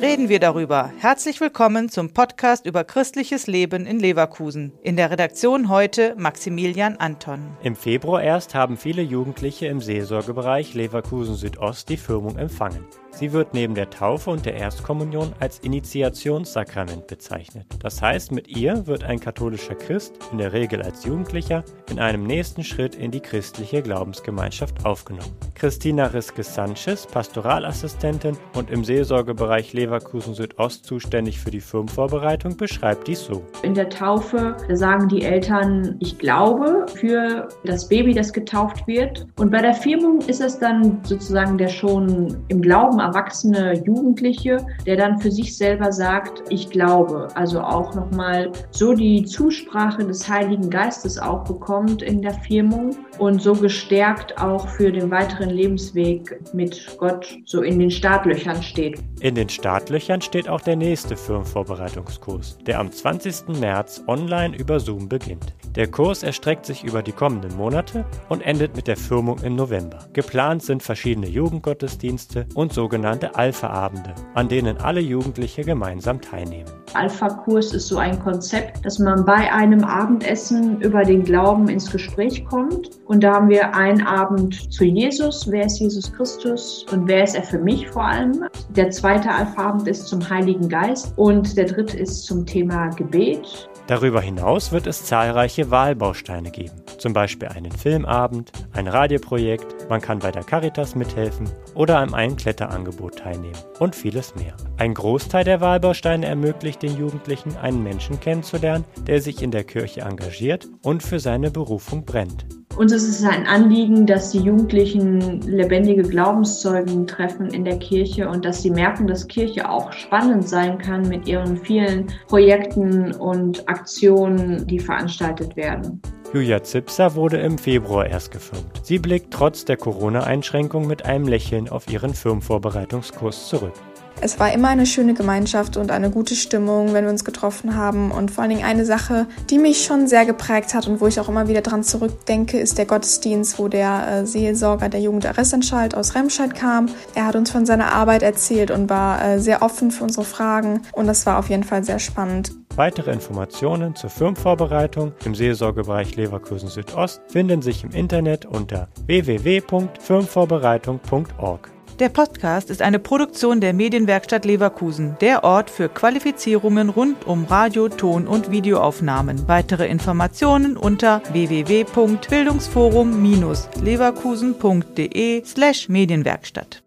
wir darüber. Herzlich willkommen zum Podcast über christliches Leben in Leverkusen. In der Redaktion heute Maximilian Anton. Im Februar erst haben viele Jugendliche im Seelsorgebereich Leverkusen Südost die Firmung empfangen. Sie wird neben der Taufe und der Erstkommunion als Initiationssakrament bezeichnet. Das heißt, mit ihr wird ein katholischer Christ, in der Regel als Jugendlicher, in einem nächsten Schritt in die christliche Glaubensgemeinschaft aufgenommen. Christina Riske-Sanchez, Pastoralassistentin und im Seelsorgebereich Leverkusen Südost zuständig für die Firmenvorbereitung, beschreibt dies so. In der Taufe sagen die Eltern, ich glaube für das Baby, das getauft wird. Und bei der Firmung ist es dann sozusagen der schon im Glauben erwachsene Jugendliche, der dann für sich selber sagt, ich glaube. Also auch nochmal so die Zusprache des Heiligen Geistes auch bekommt in der Firmung und so gestärkt auch für den weiteren Lebensweg mit Gott so in den Startlöchern steht. In den Startlöchern steht auch der nächste Firmenvorbereitungskurs, der am 20. März online über Zoom beginnt. Der Kurs erstreckt sich über die kommenden Monate und endet mit der Firmung im November. Geplant sind verschiedene Jugendgottesdienste und sogenannte Alpha-Abende, an denen alle Jugendliche gemeinsam teilnehmen. Alpha-Kurs ist so ein Konzept, dass man bei einem Abendessen über den Glauben ins Gespräch kommt. Und da haben wir einen Abend zu Jesus. Wer ist Jesus Christus und wer ist er für mich vor allem? Der zweite Alpha-Abend ist zum Heiligen Geist und der dritte ist zum Thema Gebet. Darüber hinaus wird es zahlreiche Wahlbausteine geben, zum Beispiel einen Filmabend, ein Radioprojekt, man kann bei der Caritas mithelfen oder an einem Kletterangebot teilnehmen und vieles mehr. Ein Großteil der Wahlbausteine ermöglicht den Jugendlichen, einen Menschen kennenzulernen, der sich in der Kirche engagiert und für seine Berufung brennt. Uns ist es ein Anliegen, dass die Jugendlichen lebendige Glaubenszeugen treffen in der Kirche und dass sie merken, dass Kirche auch spannend sein kann mit ihren vielen Projekten und Aktionen, die veranstaltet werden. Julia Zipser wurde im Februar erst gefilmt. Sie blickt trotz der Corona-Einschränkung mit einem Lächeln auf ihren Firmenvorbereitungskurs zurück. Es war immer eine schöne Gemeinschaft und eine gute Stimmung, wenn wir uns getroffen haben. Und vor allen Dingen eine Sache, die mich schon sehr geprägt hat und wo ich auch immer wieder dran zurückdenke, ist der Gottesdienst, wo der äh, Seelsorger der Jugendarrestanstalt aus Remscheid kam. Er hat uns von seiner Arbeit erzählt und war äh, sehr offen für unsere Fragen. Und das war auf jeden Fall sehr spannend. Weitere Informationen zur Firmenvorbereitung im Seelsorgebereich Leverkusen Südost finden sich im Internet unter www.firmenvorbereitung.org. Der Podcast ist eine Produktion der Medienwerkstatt Leverkusen, der Ort für Qualifizierungen rund um Radio, Ton und Videoaufnahmen. Weitere Informationen unter www.bildungsforum-leverkusen.de slash Medienwerkstatt.